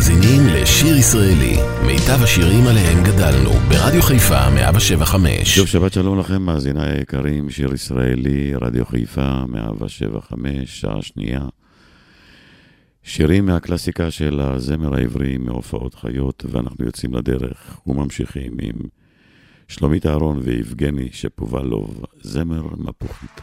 מאזינים לשיר ישראלי, מיטב השירים עליהם גדלנו, ברדיו חיפה 175. שוב שבת שלום לכם, מאזיניי היקרים, שיר ישראלי, רדיו חיפה 175, שעה שנייה. שירים מהקלאסיקה של הזמר העברי מהופעות חיות, ואנחנו יוצאים לדרך וממשיכים עם שלומית אהרון ויבגני שפובלוב, זמר מפוחית.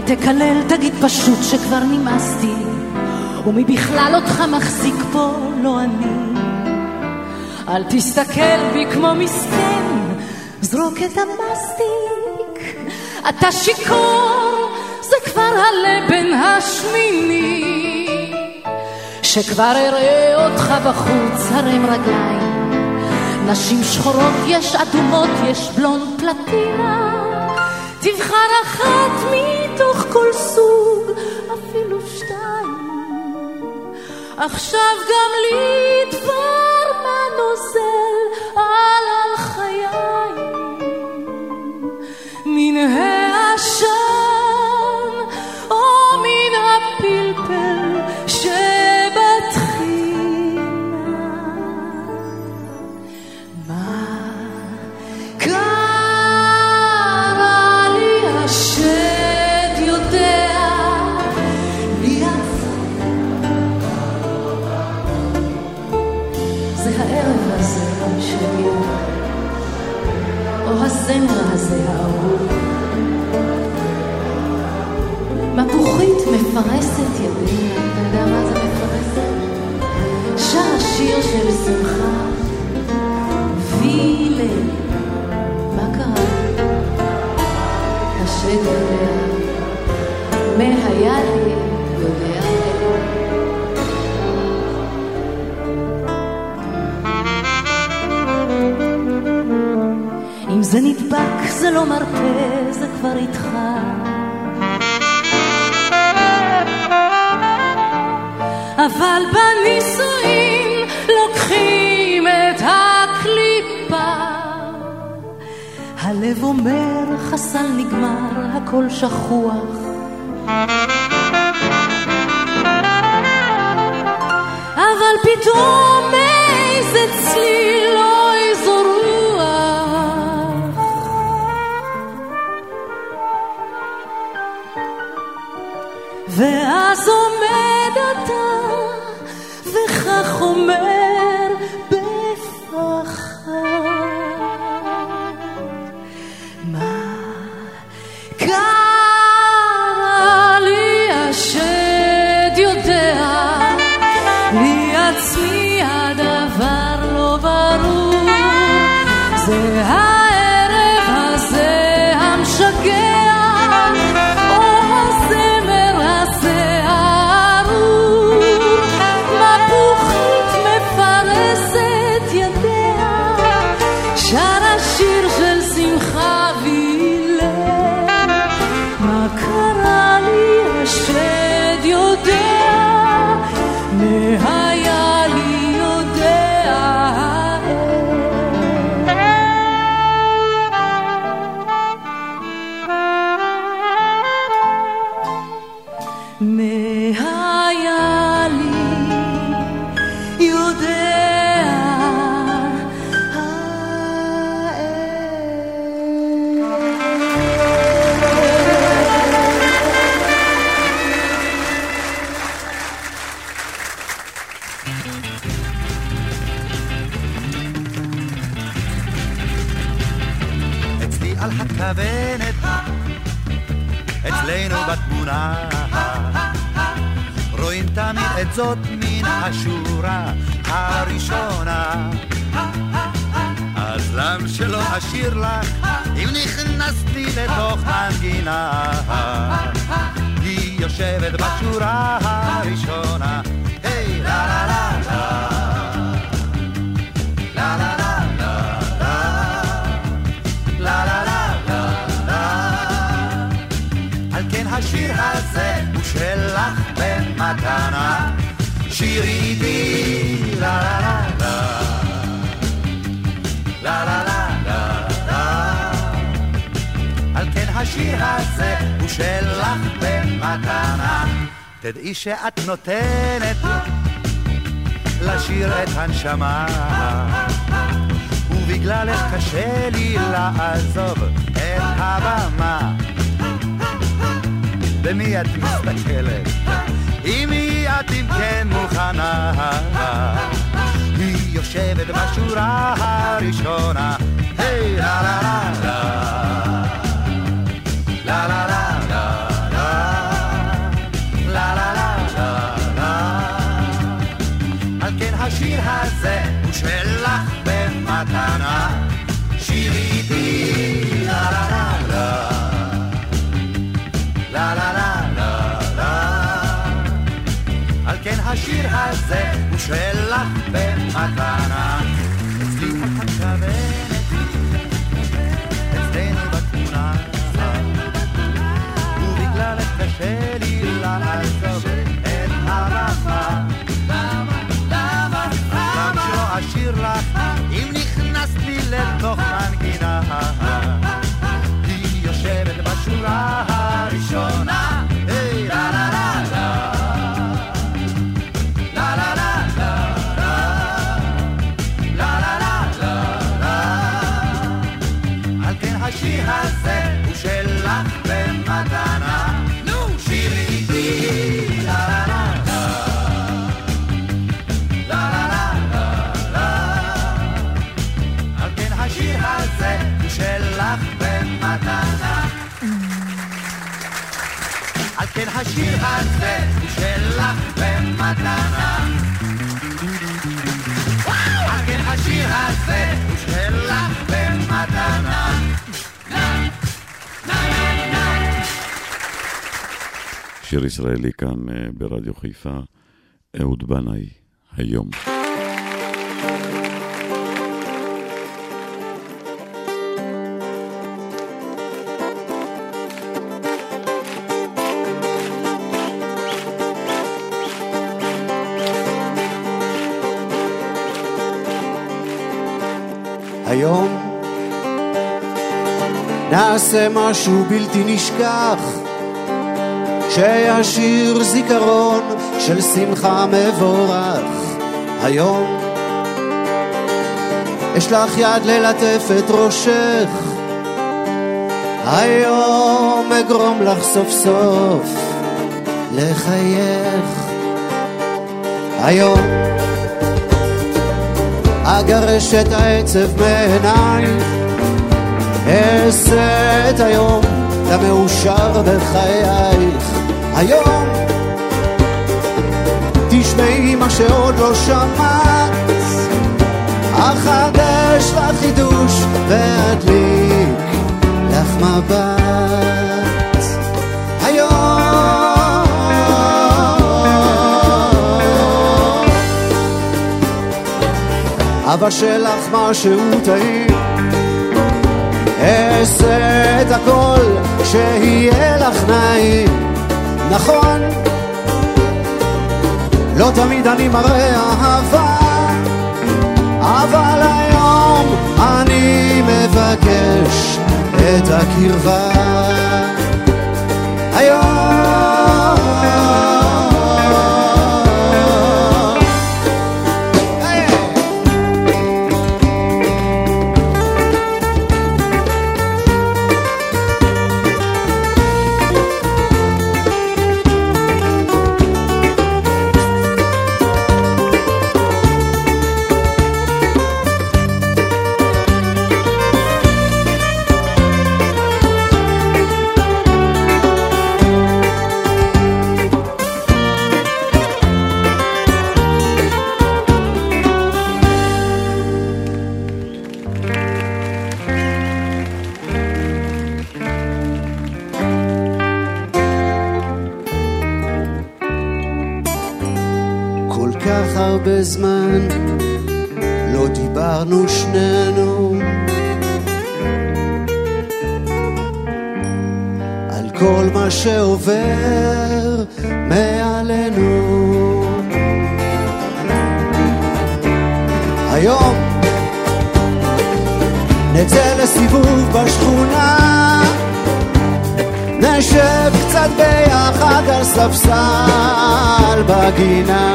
תקלל, תגיד פשוט שכבר נמאסתי, ומי בכלל אותך מחזיק פה, לא אני. אל תסתכל בי כמו מסכן, זרוק את המסטיק. אתה שיכור, זה כבר הלבן השמיני. שכבר אראה אותך בחוץ, הרם רגליים. נשים שחורות יש, אדומות יש, בלונד פלטינה. תבחר אחת מתוך כל סוג, אפילו שתיים. עכשיו גם לי דבר מה נוזל על החיי. מן העשן מפרסת ידים, אתה יודע מה זה מפרסת? שר שיר של שמחה, וילה, מה קרה? השד יודע, מה היה לי. זה נדבק, זה לא מרפא, זה כבר איתך. אבל בנישואים לוקחים את הקליפה. הלב אומר, חסל נגמר, הכל שכוח. אבל פתאום איזה צליל לא ואז עומד אתה, וכך אומר מן השורה הראשונה. אז למה שלא אשיר לך אם נכנסתי לתוך מנגינה? היא יושבת בשורה הראשונה, היי לה לה לה לה. השיר הזה הוא שלך במתנה. תדעי שאת נותנת לשיר את הנשמה. ובגללך קשה לי לעזוב את הבמה. במי את מסתכלת? אם היא את אם כן מוכנה. היא יושבת בשורה הראשונה. היי לה לה לה לה. לה לה השיר הזה הוא שלך השיר הזה הוא שלך במתנה, אצלי הכוונת, אצלנו בתמונה, ובגללך קשה לי לעזוב את הרמה. אשיר לך אם נכנסת לי לתוך מנגינה השיר הזה שלך במתנה. שיר ישראלי כאן אה, ברדיו חיפה, אהוד בנאי. היום נעשה משהו בלתי נשכח שישיר זיכרון של שמחה מבורך. היום אשלח יד ללטף את ראשך היום אגרום לך סוף סוף לחייך. היום אגרש את העצב מעינייך, אעשה את היום למאושר בחייך. היום תשמעי מה שעוד לא שמעת, אחדש לך חידוש ואדליק לך מבט. אבשל לך משהו טעים אעשה את הכל שיהיה לך נעים נכון לא תמיד אני מראה אהבה, אבל היום אני מבקש את הקרבה. שעובר מעלינו. היום נצא לסיבוב בשכונה נשב קצת ביחד על ספסל בגינה.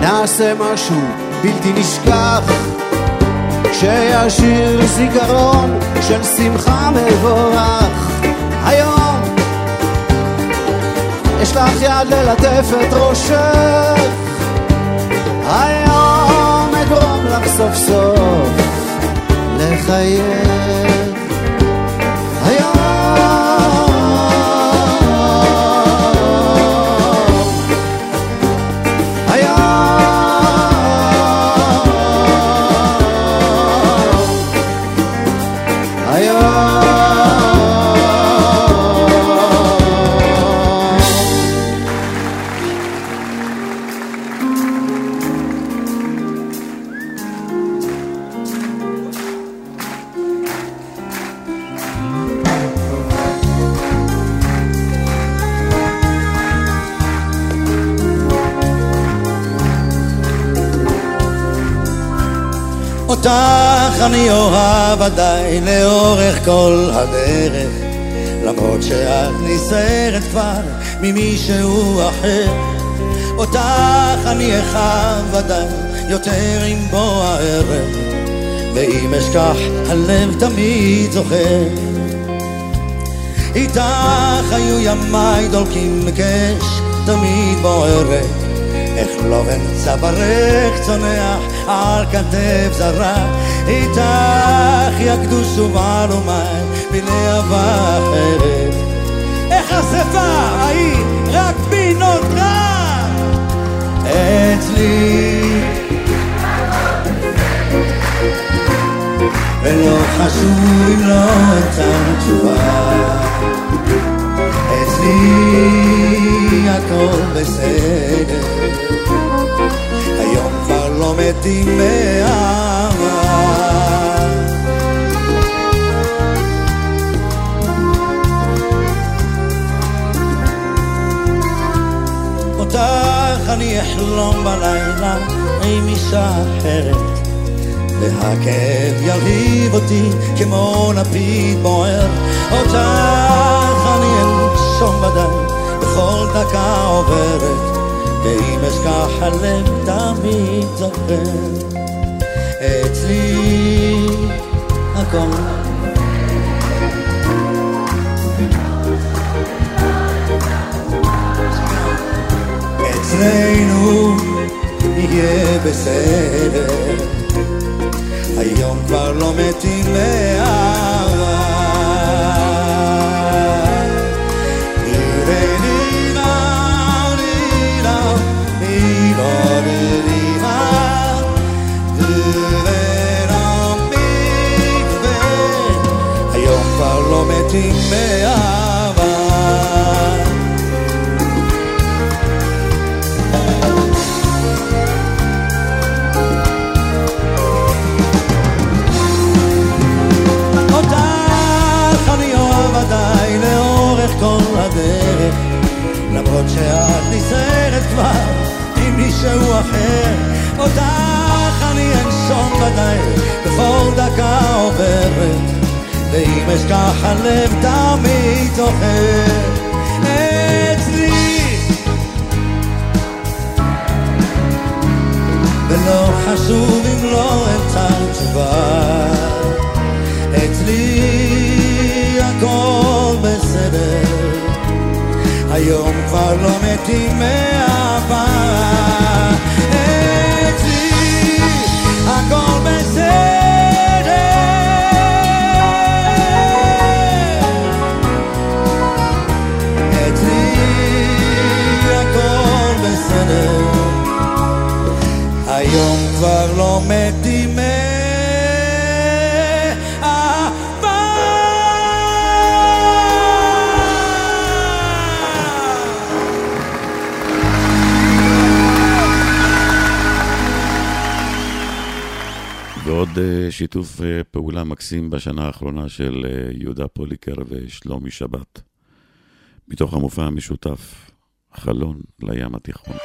נעשה משהו בלתי נשכח. שישיר זיכרון של שמחה מבורך היום אשלח יד ללטף את ראשך. היום אגרום לך סוף סוף לחייך אותך אני אוהב עדיין לאורך כל הדרך. למרות שאת נסערת כבר ממישהו אחר. אותך אני אחב עדיין יותר עם בוא הערב. ואם אשכח הלב תמיד זוכר. איתך היו ימיי דולקים קש תמיד בוערת. איך לא בן צווארך צונח על כתף זרה איתך יקדוש ובעל ומים בלהבה אחרת. איך השפה ההיא רק בי נותרה אצלי. ולא חשוב אם לא אמצא תשובה. אצלי הכל בסדר מתים אותך אני אחלום בלילה עם אישה אחרת והכאב ירהיב אותי כמו לפיד בוער. אותך אני אנשום בדם בכל דקה עוברת ואם אשכח הלב תמיד זוכר. אצלי הכל. אצלנו יהיה בסדר. היום כבר לא מתים לאהבה משהו אחר, אותך אני אנשום ודאי, בכל דקה עוברת, ואם אשכח הלב תמיד זוכר. אצלי. ולא חשוב אם לא אמצא תשובה. אצלי הכל בסדר. היום כבר לא מתים מאהבה היום כבר לא מתים ועוד אה, שיתוף אה, פעולה מקסים בשנה האחרונה של אה, יהודה פוליקר ושלומי שבת. מתוך המופע המשותף, חלון לים התיכון.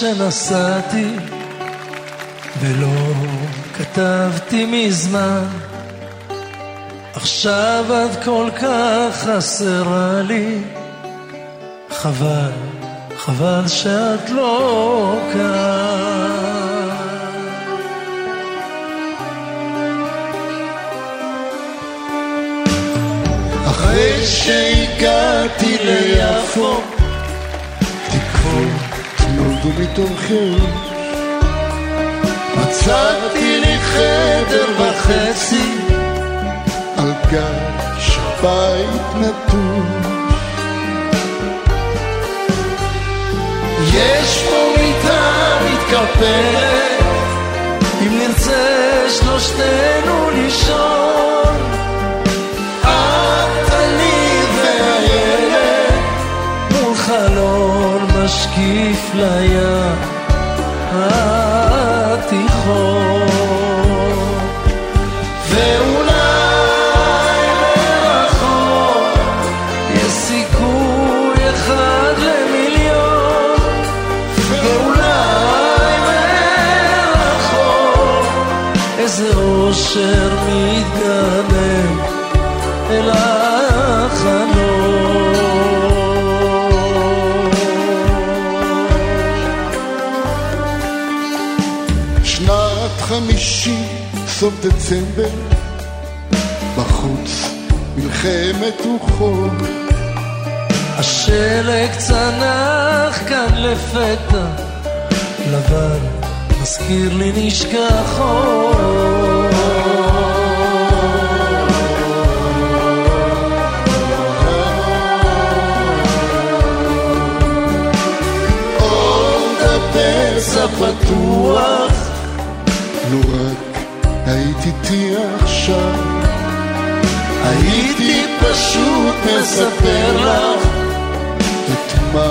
לכתוב כשנסעתי, ולא כתבתי מזמן. עכשיו את כל כך חסרה לי, חבל, חבל שאת לא כאן. אחרי שהגעתי ליפו, תקוות מתוכם. מצאתי לי חדר וחצי על גג של בית נטוש. יש פה מיטה מתקפלת, אם נרצה שלושתנו לישון. את, אני והילד, מול חלון משקיף לים התיכון. סוף דצמבר, בחוץ מלחמת רוחות. השלג צנח כאן לפתע, לבן מזכיר לי נשכחות. עוד הפסע פתוח, היית איתי עכשיו, הייתי פשוט מספר לך את מה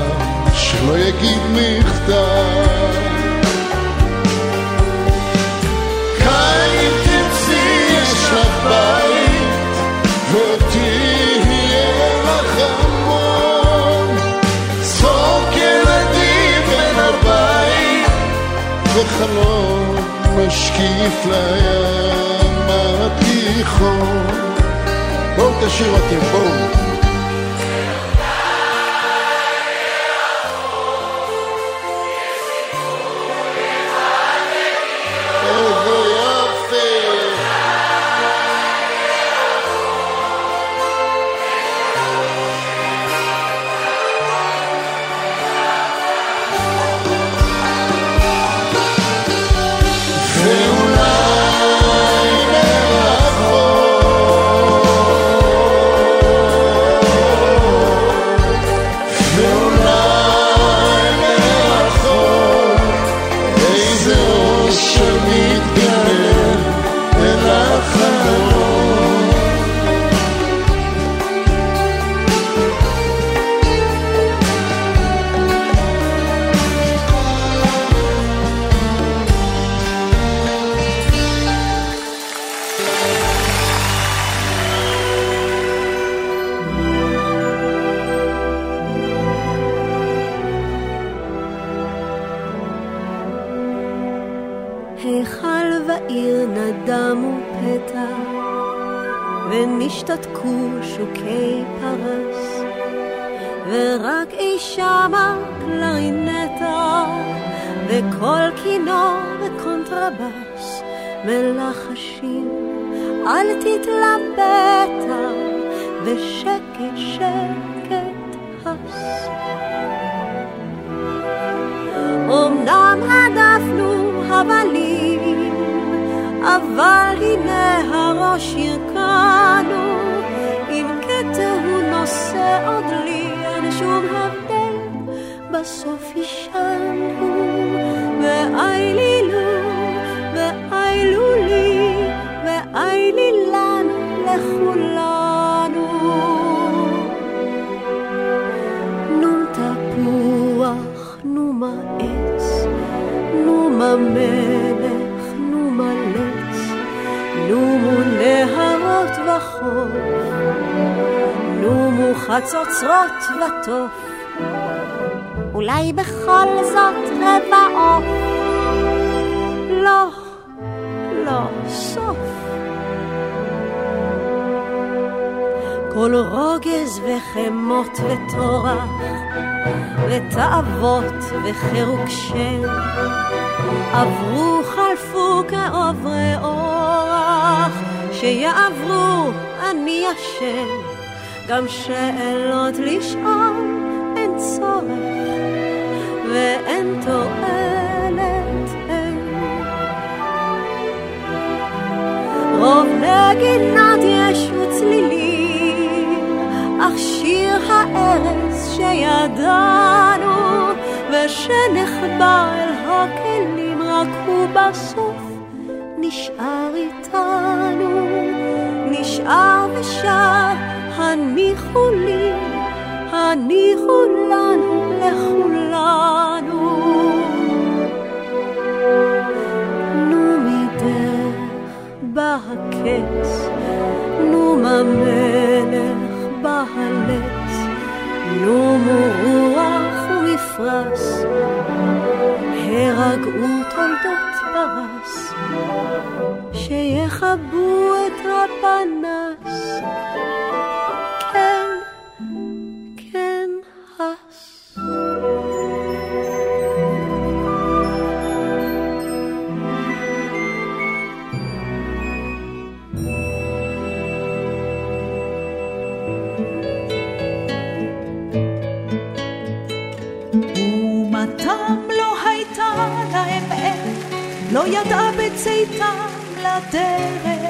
שלא יגיד מכתב. כאן אם תרצי יש לך בית, ואותי יהיה לך המון. צחוק ילדים בין הבית, וחלום משקיף לים התיכון. בואו תשאירו אתם, בואו. מלחשים, אל תתלבטה, ושקט שקט הס. אמנם הדפנו הבלים, אבל הנה הראש ירקנו, אם כתר הוא נושא עוד לי, אין שום הבדל, בסוף ישנו, ואי לי לו, לכולנו. נום תפוח, נום העץ, נום המלך, נום הלץ, נומו נהרות וחוף, נומו חצוצרות וטוף, אולי בכל זאת רבע עוף, לא, לא, סוף. כל רוגז וחמות וטורח, ותאוות וחירוק שם, עברו חלפו כעוברי אורח, שיעברו אני אשם, גם שאלות לשאול אין צורך, ואין תועלת אין. רוב נגינת יש וצלילים, שיר הארץ שידענו, ושנחבא אל הכלים, רק הוא בסוף נשאר איתנו, נשאר ושר, הניחו לי, הניחו לנו, לכולנו. נו מדרך בא הקץ, נום המלך בא הלץ, נומו רוח ומפרש, הרגעו תולדות פרס, שיכבו את הפנס. לדרך.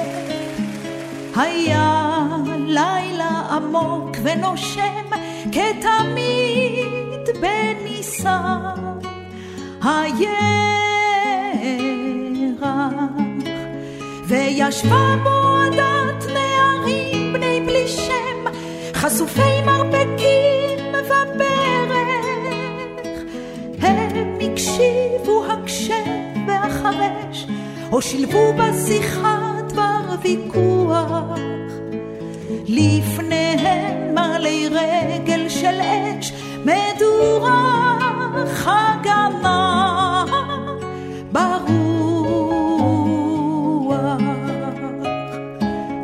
היה לילה עמוק ונושם כתמיד בניסן הירח, וישבה בו עדת נערים בני בלי שם, חשופי מרפקים וברך. הם הקשיבו הקשב והחרש, או שילבו בשיחה דבר ויכוח. לפניהם מלא רגל של אש, מדורה חגמה ברוח.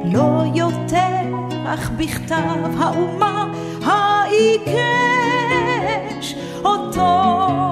לא יותר, אך בכתב האומה העיקש, אותו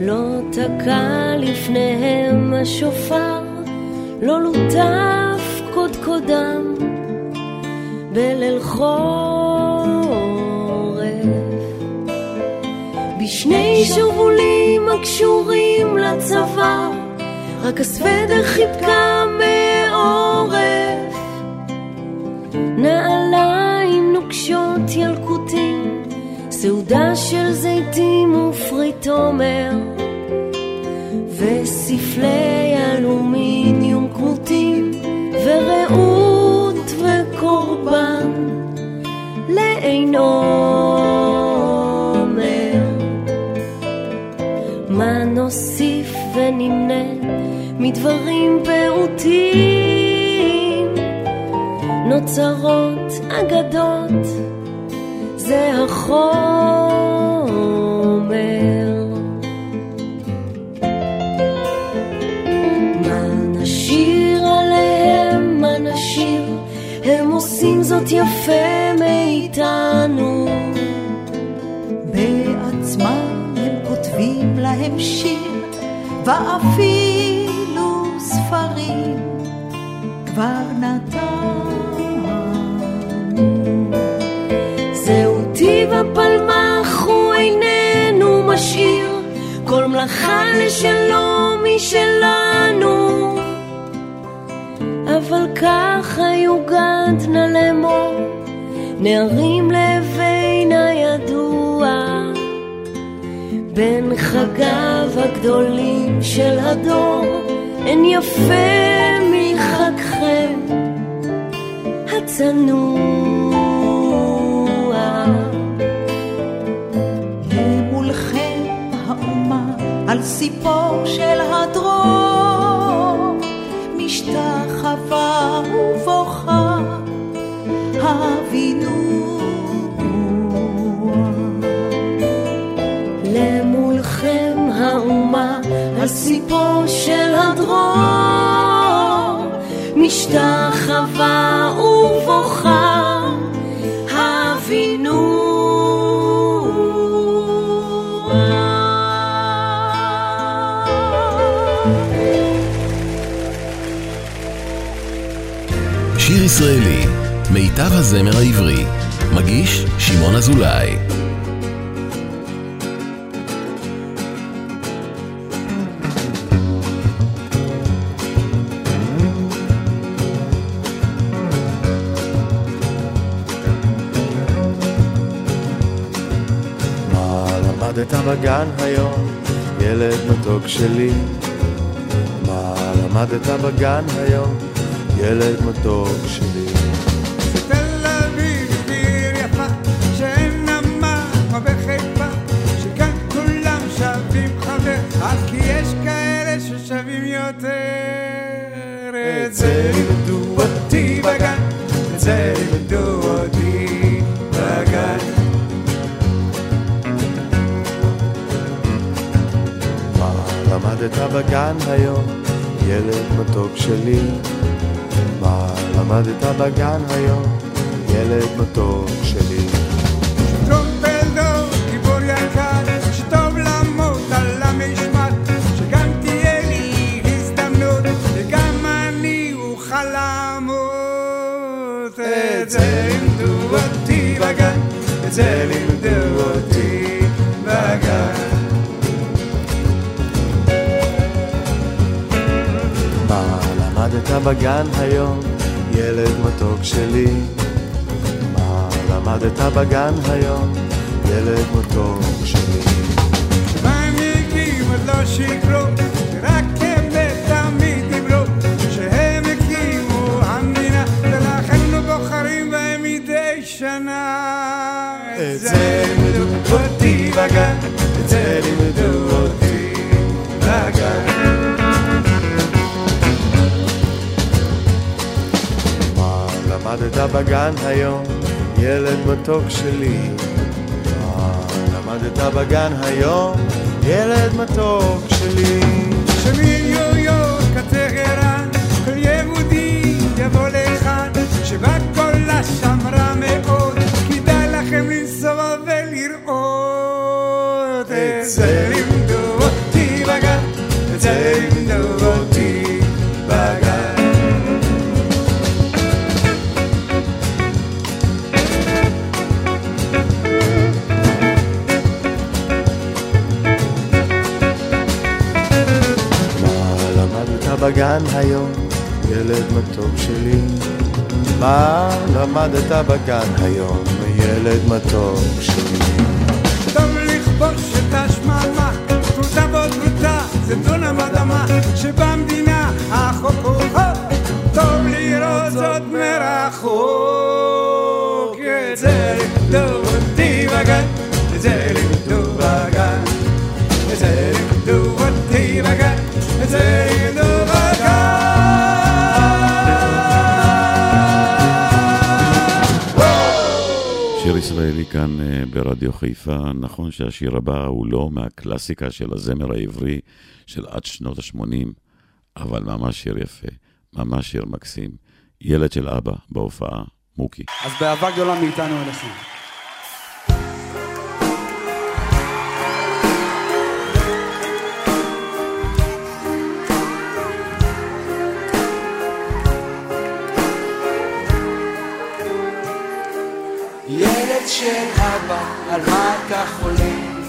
לא תקע לפניהם השופר, לא לוטף קודקודם בליל חורף. בשני שובולים הקשורים לצוואר, רק הסוודר חיבקה מעורף. נעליים נוקשות ילקוטים, סעודה של זיתים ופרי תומר, וספלי אלומיניום כמותים ורעות וקורבן לאין עומר. מה נוסיף ונמנה מדברים פעוטים נוצרות אגדות זה החור זאת יפה מאיתנו. בעצמם הם כותבים להם שיר, ואפילו ספרים כבר נתנו. זהו טיב הפלמח, הוא איננו משאיר כל מלאכה לשלום משלנו. אבל ככה יוגד נא לאמור, נערים לבין הידוע, בין חגיו הגדולים של הדור, אין יפה מחגכם הצנוע. למולכם האומה על סיפו של הדרום משתחווה ובוכה הבינו למולכם האומה על סיפו של הדרום משתחווה שיר ישראלי, מיטב הזמר העברי, מגיש שמעון אזולאי. למדת בגן היום, ילד מתוק שלי? מה למדת בגן היום, ילד מתוק שלי? תל אביב עיר יפה, שאין נמל כמו בחיפה, שכאן כולם שווים חבר, רק כי יש כאלה ששווים יותר. את זה לימדו אותי בגן, את זה לימדו אותי בגן. למדת בגן היום, ילד מתוק שלי? מה למדת בגן היום, ילד מתוק שלי? טרומפלדור, גיבור יקר, שטוב לעמוד על המשמר, שגם תהיה לי הזדמנות, וגם אני אוכל לעמוד. את זה לימדו אותי בגן, את זה לימדו אותי בגן. מה למדת בגן היום, למדת בגן היום, ילד מתוק שלי? מנהיגים עוד לא שיקרו, רק אמת תמיד דיברו, שהם הקימו המדינה, ולכן אנו בוחרים בהם מדי שנה. את זה לימדו אותי בגן, את זה לימדו אותי בגן. למדת בגן היום, ילד מתוק שלי? מה למדת בגן היום, ילד מתוק שלי? שמניו יורק עד טהרן, כל יהודי יבוא לכאן, שבה כל השמרה מאוד, בגן היום, ילד מתוק שלי? מה למדת בגן היום, ילד מתוק שלי? טוב לכבוש את השממה, פרוטה ועוד פרוטה, זה דונם אדמה, שבמדינה החוק הוא חוק, טוב לראות זאת מרחוק. את זה לימדו ברדיו חיפה. נכון שהשיר הבא הוא לא מהקלאסיקה של הזמר העברי של עד שנות ה-80, אבל ממש שיר יפה, ממש שיר מקסים. ילד של אבא בהופעה, מוקי. אז באהבה גדולה מאיתנו אליכם. ילד של אבא, על מה אתה חולם?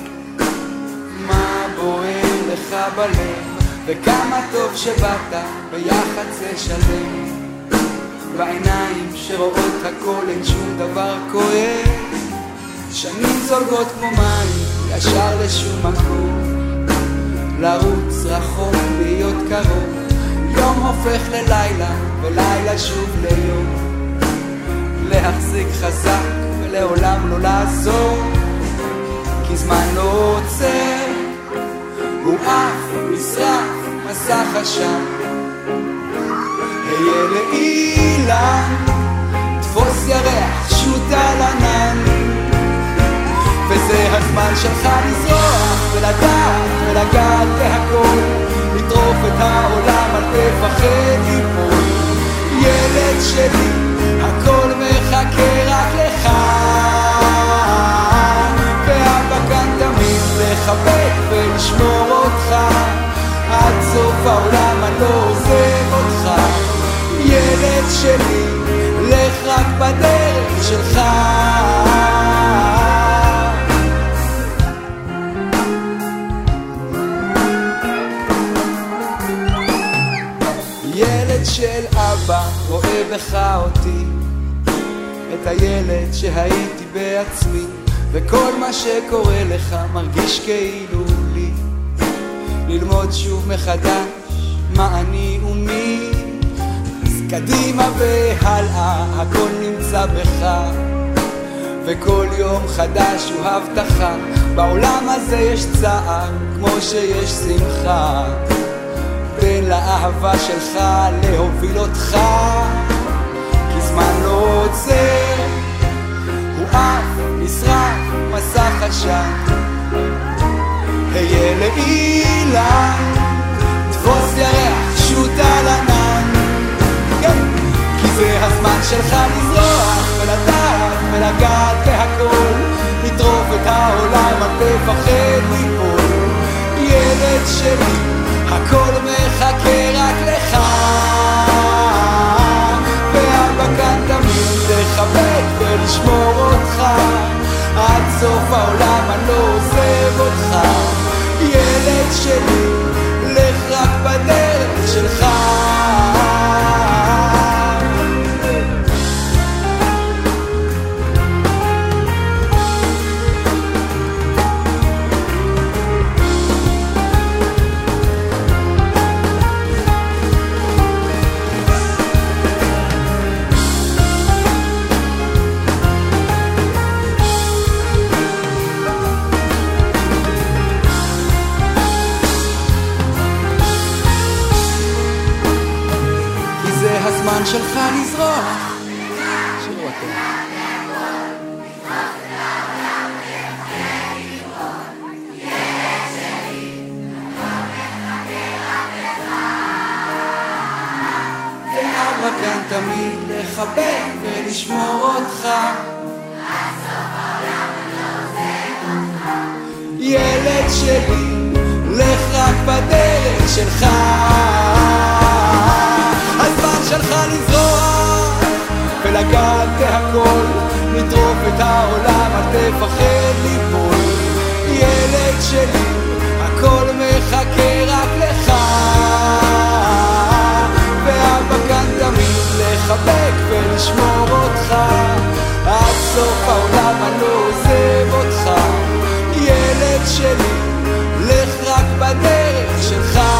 מה בוער לך בלב? וכמה טוב שבאת, ביחד זה שלם. בעיניים שרואות הכל אין שום דבר כואב. שנים זולגות כמו מים, ישר לשום מקום. לרוץ רחוק, להיות קרוב. יום הופך ללילה, ולילה שוב ליום. להחזיק חזק ולעולם לא לעזור כי זמן לא עוצר. הוא עף, נשרף, מסך עשן. היה לאילן תפוס ירח, שוט על ענן. וזה הזמן שלך לזרוח ולדעת ולגעת בהכל. לטרוף את העולם אל תפחד ליפול ילד שלי הכל מחכה רק לך ולשמור אותך. עד סוף העולם אני לא עוזב אותך. ילד שלי, לך רק בדרך שלך. ילד של אבא רואה בך אותי. את הילד שהייתי בעצמי. וכל מה שקורה לך מרגיש כאילו ללמוד שוב מחדש מה אני ומי. אז קדימה והלאה הכל נמצא בך. וכל יום חדש הוא הבטחה. בעולם הזה יש צער כמו שיש שמחה. תן לאהבה שלך להוביל אותך. כי זמן לא עוצר. הוא עף, נשרף, מסך עשן היה לאילן תפוס ירח, שוט על ענן. כן, כי זה הזמן שלך לזרוח ולדעת ולגעת בהכל. לטרוף את העולם, אל תפחד ליפול. ילד שלי הכל מחכה רק לך. ואבא כאן תמיד לחבק ולשמור אותך עד סוף העולם אני לא עוזב אותך. ילד שלי לך רק בדרך שלך שלך לזרוח שירו אתם. ואבא כאן תמיד לחבק ולשמור אותך. ילד שלי, לך רק בדרך שלך שלך לזרוח ולגעת בהכל לטרוף את העולם, אל תפחד ליפול. ילד שלי, הכל מחכה רק לך. ואבא כאן תמיד לחבק ולשמור אותך. עד סוף העולם אני לא עוזב אותך. ילד שלי, לך רק בדרך שלך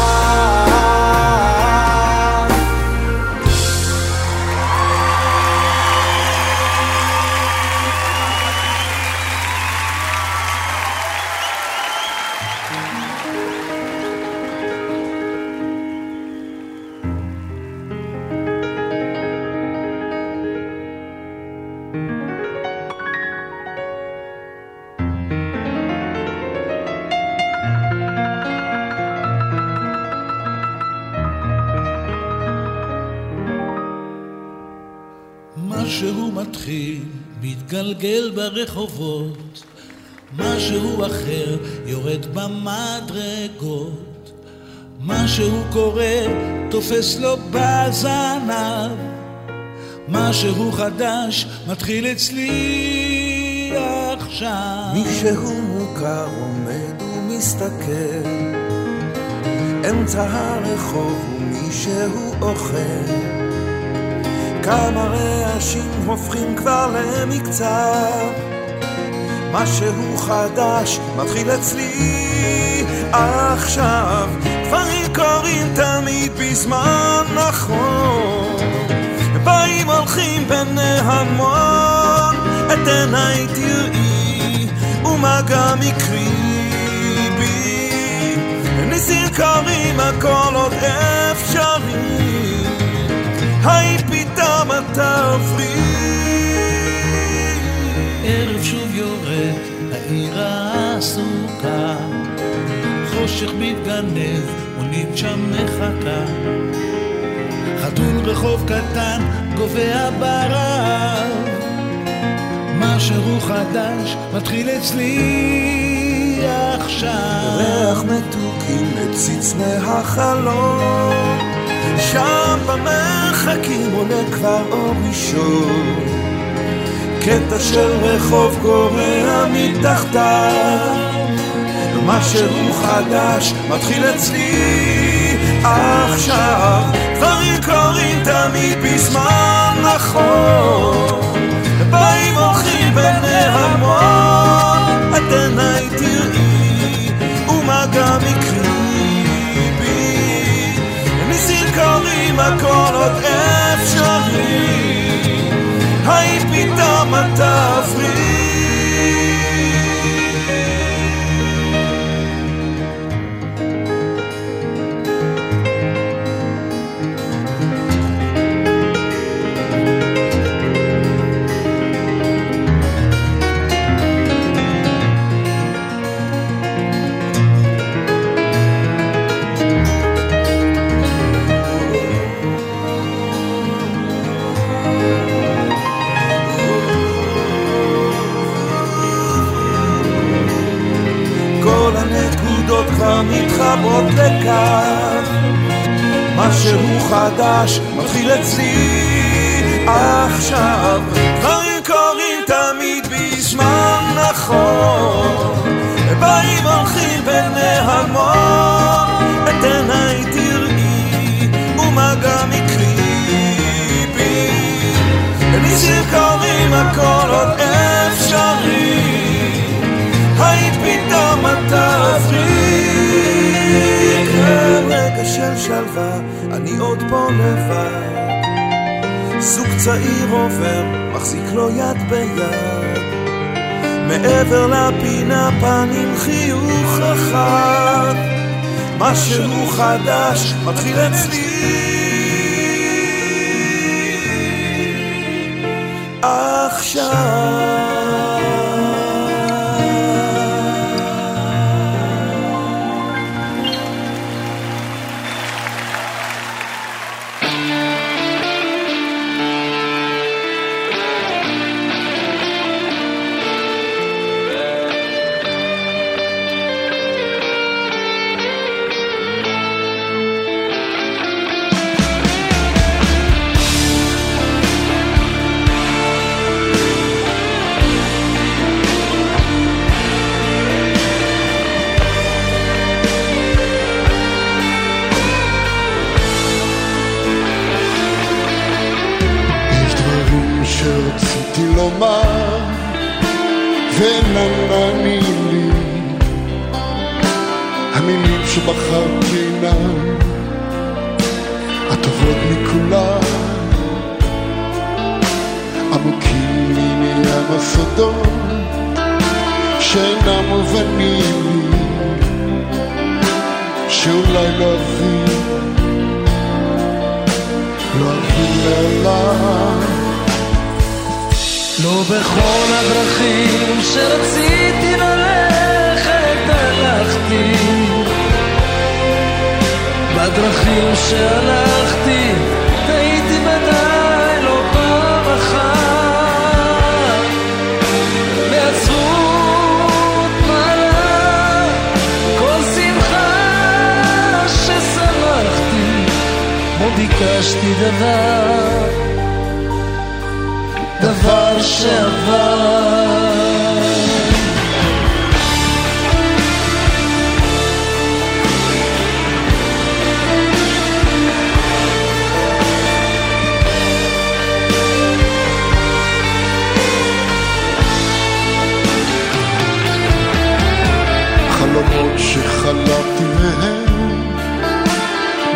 מתגלגל ברחובות, משהו אחר יורד במדרגות, משהו קורה, תופס לו בזנב, משהו חדש מתחיל אצלי עכשיו. מישהו מוכר עומד ומסתכל, אמצע הרחוב ומישהו אוכל. כמה רעשים הופכים כבר למקצר. משהו חדש מתחיל אצלי עכשיו. דברים קורים תמיד בזמן נכון. באים הולכים בני המון. את עיניי תראי ומה גם יקרי בי. ניסים קורים הכל עוד אפשרי. היי פתאום אתה ערב שוב יורד, העיר העסוקה, חושך מתגנב, מונית שם מחכה. חתול רחוב קטן גובע ברב, משהו חדש מתחיל אצלי עכשיו. ריח מתוקים מציץ מהחלום, שם במרחקים עולה כבר אור ראשון. קטע של רחוב גורע מתחתיו, משהו חדש מתחיל אצלי עכשיו. דברים קורים תמיד בזמן נכון, באים הולכים בני המון, את עיניי תראי, ומה גם יקרי קורים הכל עוד אפשרי, היי פתאום אתה כל חדש מתחיל אצלי עכשיו. דברים קורים תמיד בזמן נכון. באים הולכים בני המון. את עיניי תראי ומה גם יקרי בי ניסים קורים הכל עוד אפשרי. היי פתאום אתה פריק רגע של שלווה, עוד פה לבד. זוג צעיר עובר, מחזיק לו יד ביד. מעבר לפינה פנים חיוך אחד משהו חדש מתחיל אצלי. עכשיו נענים לי המילים שבחרתי אינן הטובות מכולן עמוקים לי מים הסודות שאינם מובנים לי שאולי לא אבין לא אבין לעולם לא בכל הדרכים שרציתי ללכת הלכתי. בדרכים שהלכתי הייתי ודאי לא פעם אחת. בעצבות מעלה כל שמחה ששמחתי. לא ביקשתי דבר חלומות שחלמתי מהם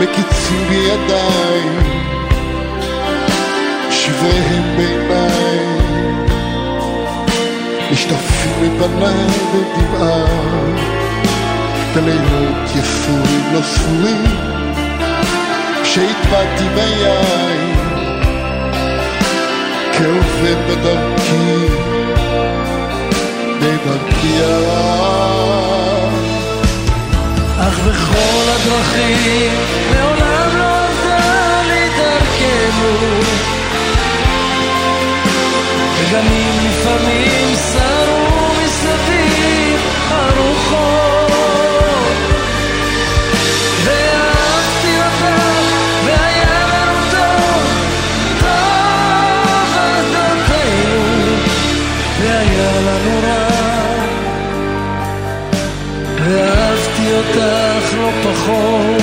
מקיצים בידיים שבריהם בעיניי מפניי בדמעה בלילות יפורים לא ספורים כשהטבעתי ביין כעובד בדרכי בדרכי הרע אך בכל הדרכים מעולם לא עבדה לי דרכנו. וגם אם לא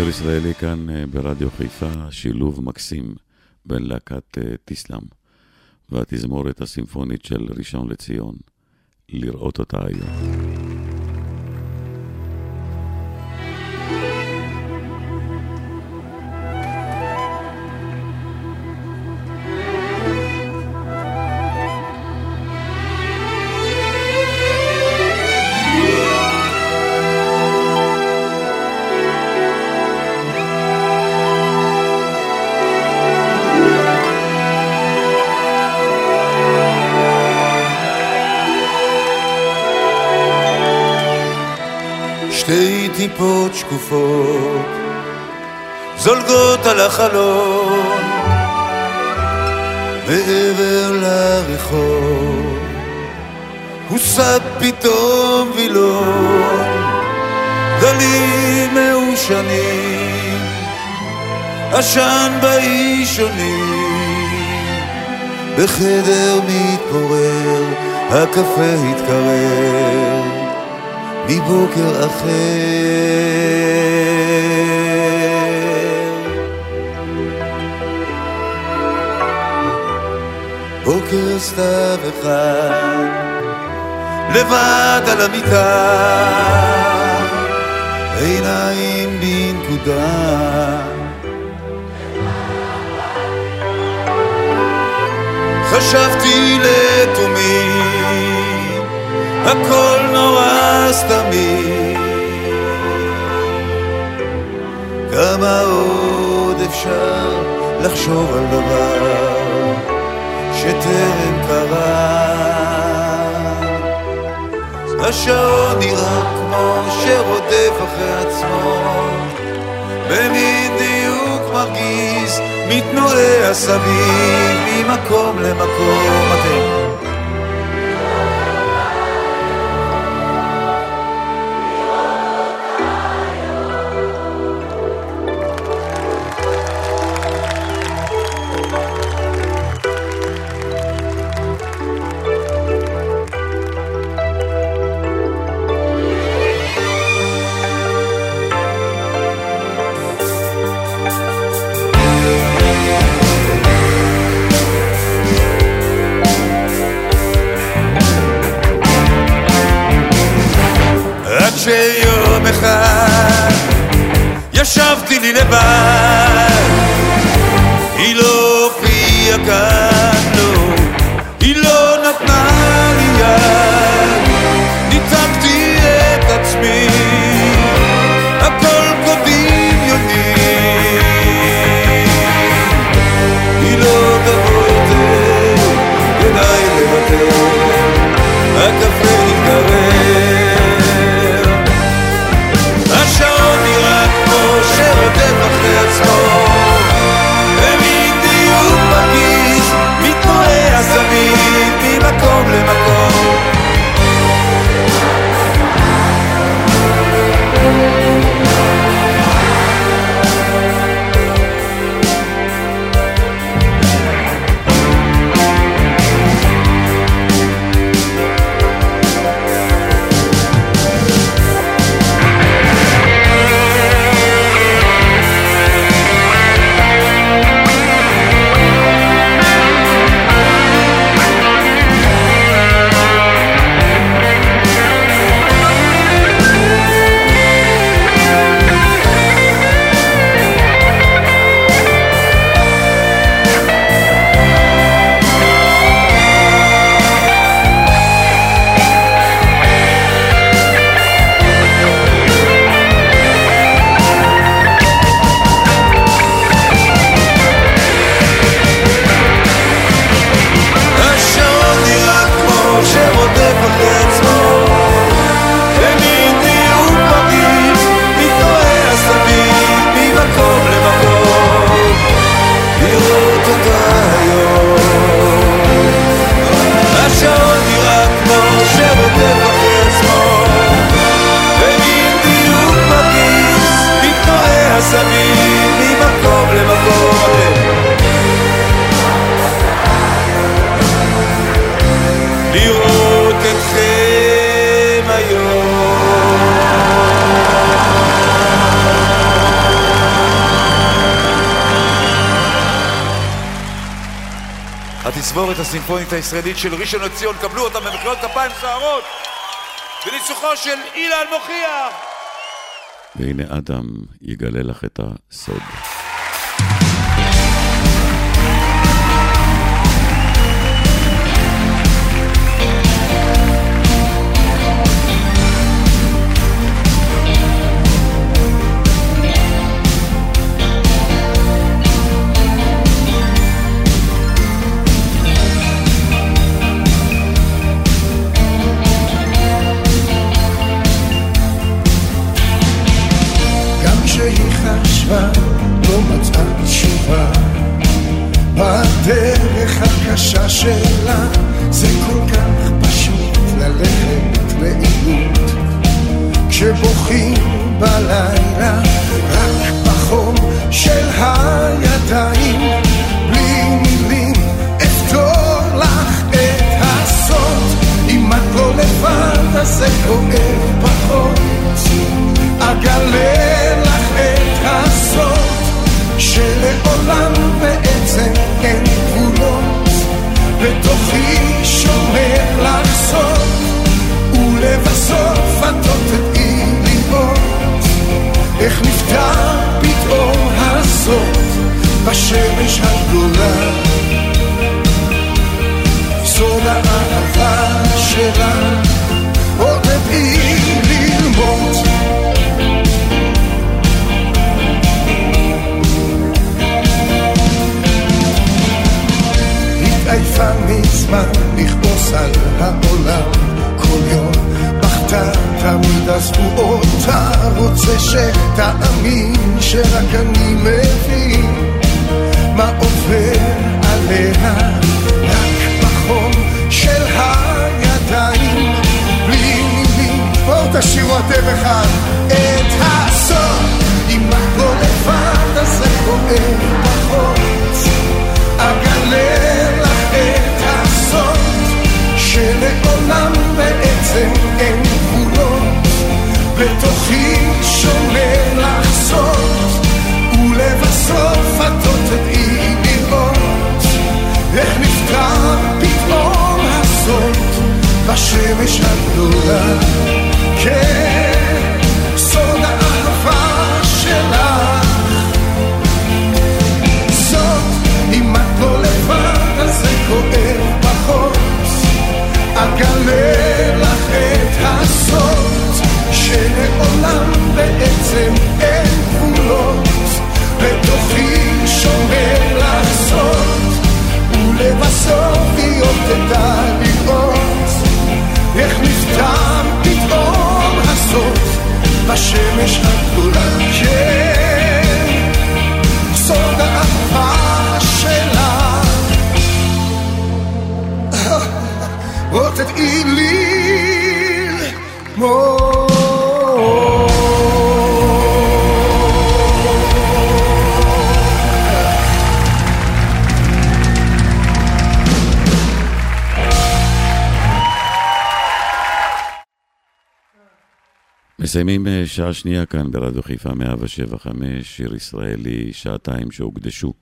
שיר ישראלי כאן אה, ברדיו חיפה, שילוב מקסים בין להקת אה, תיסלם והתזמורת הסימפונית של ראשון לציון, לראות אותה היום. שקופות זולגות על החלון מעבר לרחוב. הוסט פתאום וילון גלים מעושנים עשן באישונים בחדר מתפורר הקפה התקרר מבוקר אחר. בוקר סתיו אחד, לבד על המיטה, עיניים בנקודה. חשבתי לתומי הכל נורא סתמי כמה עוד אפשר לחשוב על דבר שטרם קרה? השעון נראה כמו שרודף אחרי עצמו. במין דיוק מרגיז מתנועע סביב ממקום למקום. אתם הסימפונית הישראלית של ראשון לציון, קבלו אותה במחיאות כפיים סוערות בניצוחו של אילן מוכיח והנה אדם יגלה לך את הסוד. שלה זה כל כך פשוט ללכת לעימות כשבוכים בלילה רק בחום של הידיים. בלי מילים אפתור לך את הסוד. אם את לא לבד אז זה כואב פחות. אגלה לך את הסוד שלעולם בשמש הגדולה. סוד האהבה שלה עוד תדעי ללמוד. התעייפה מזמן לכעוס על העולם. כל יום בכתה תמיד עזבו אותה. רוצה שתאמין שרק אני מבין מה עובר עליה רק בחום של הידיים. בלי מילים בואו תשאירו אתם אחד את הסוף אם את לבד אז זה כואב פחות אגלה לך את הסוד שלעולם בעצם אין גבולות. בתוכי שומר פתאום הסוד בשמש מסיימים אה, שעה שנייה כאן ברדיו חיפה 175, שיר ישראלי, שעתיים שהוקדשו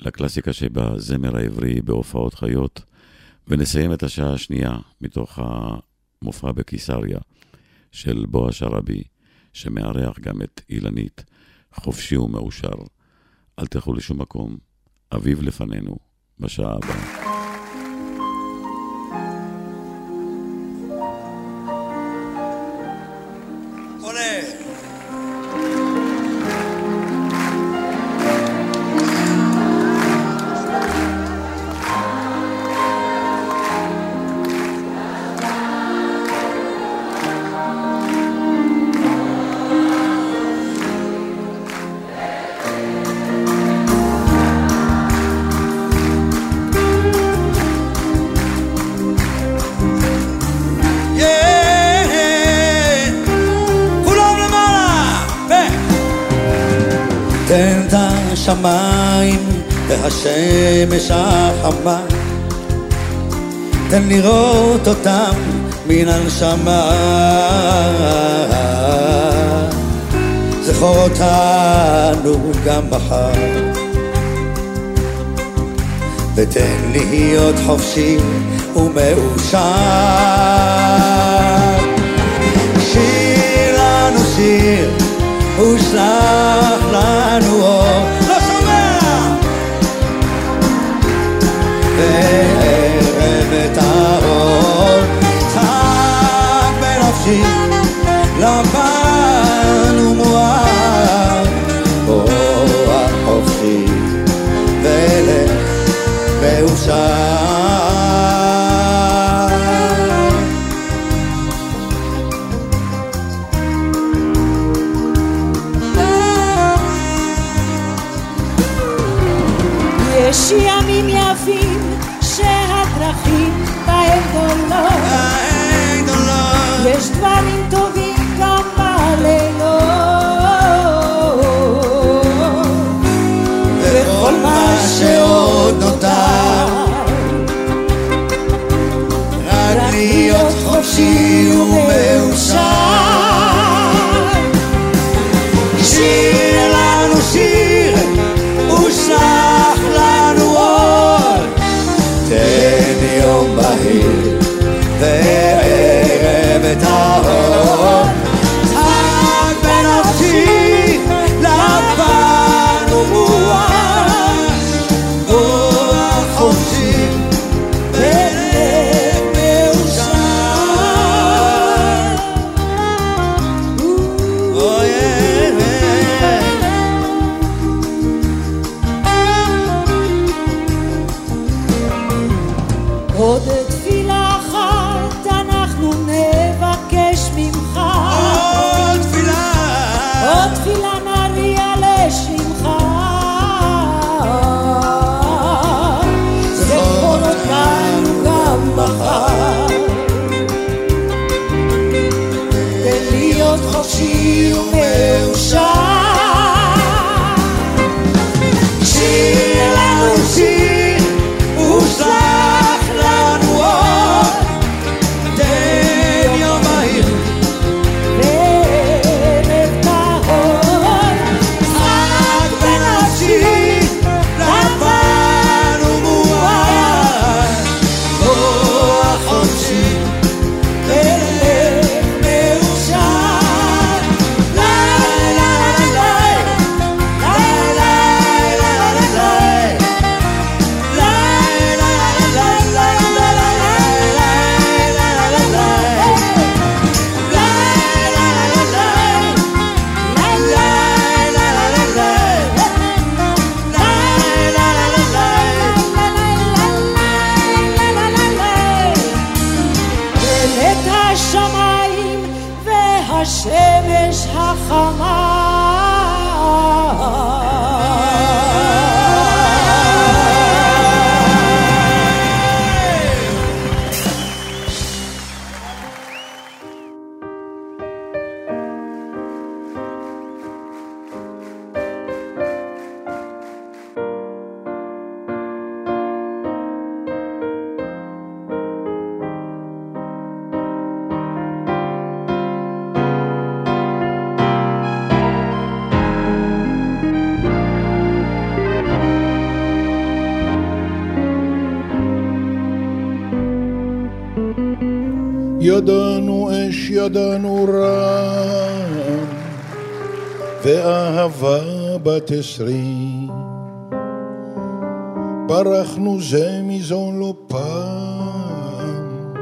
לקלאסיקה שבזמר העברי בהופעות חיות, ונסיים את השעה השנייה מתוך המופע בקיסריה של בועז שרעבי, שמארח גם את אילנית, חופשי ומאושר. אל תלכו לשום מקום, אביב לפנינו, בשעה הבאה. תן את השמיים והשמש החמה. תן לראות אותם מן הנשמה. זכור אותנו גם מחר. ותן להיות חופשי ומאושר. שיר לנו שיר ושלח לנו אור. לא שומע! וערב את האור. צעק בנפשי לבן ומואר רוח חופשי ולך מאושר יש ימים יפים שהדרכים בהם גדולות יש דברים טובים גם בלילות וכל מה שעוד נותר רק להיות חופשי ומאושר Tahoe. ידענו אש, ידענו רעם, ואהבה בת עשרים. ברחנו זה מזו לא פעם,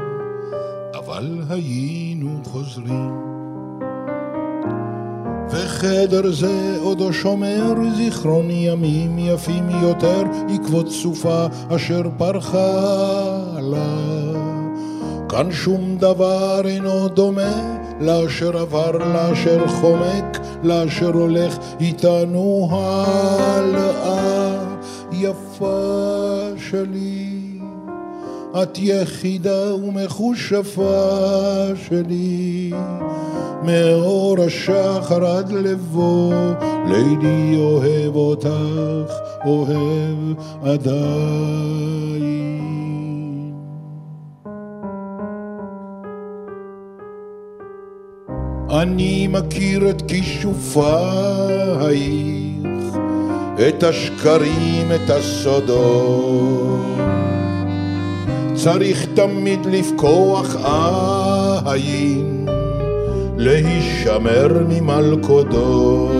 אבל היינו חוזרים. וחדר זה עודו שומר זיכרון ימים יפים יותר, עקבות סופה אשר פרחה לה. כאן שום דבר אינו דומה לאשר עבר, לאשר חומק, לאשר הולך איתנו הלאה. יפה שלי, את יחידה ומכושפה שלי, מאור השחר עד לבוא, לידי אוהב אותך, אוהב עדיין. אני מכיר את כישופייך, את השקרים, את הסודות. צריך תמיד לפקוח עין, להישמר ממלכודות.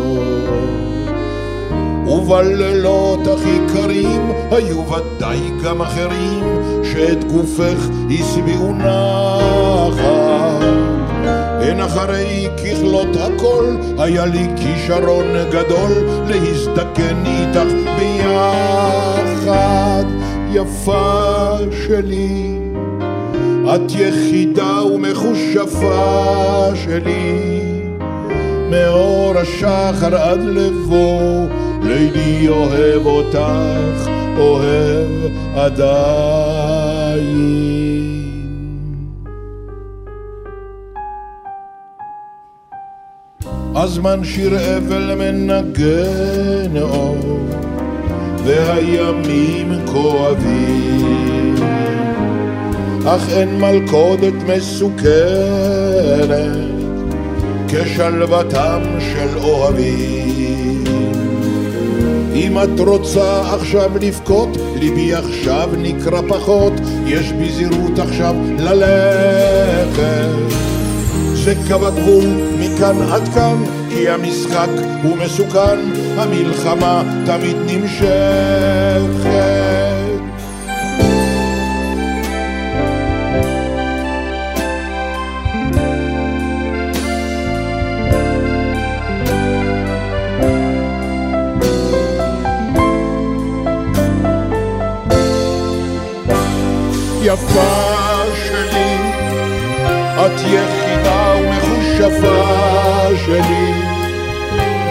ובלילות הכי קרים היו ודאי גם אחרים שאת גופך השביעו נחת. הן אחרי ככלות הכל, היה לי כישרון גדול להזדקן איתך ביחד. יפה שלי, את יחידה ומכושפה שלי, מאור השחר עד לבוא, לידי אוהב אותך, אוהב עדיין. הזמן שיר אבל מנגן אור, והימים כואבים. אך אין מלכודת מסוכנת כשלוותם של אוהבים. אם את רוצה עכשיו לבכות, ליבי עכשיו נקרא פחות, יש בי זהירות עכשיו ללכת. זה קו הגבול מכאן עד כאן, כי המשחק הוא מסוכן, המלחמה תמיד נמשכת. יפה שלי, את יחידה ומכושפה שלי,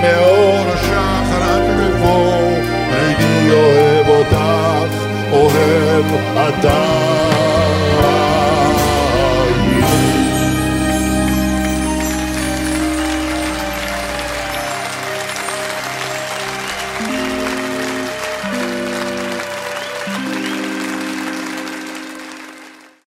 מאור השחר עד לבוא, הייתי אוהב אותך, אוהב אתה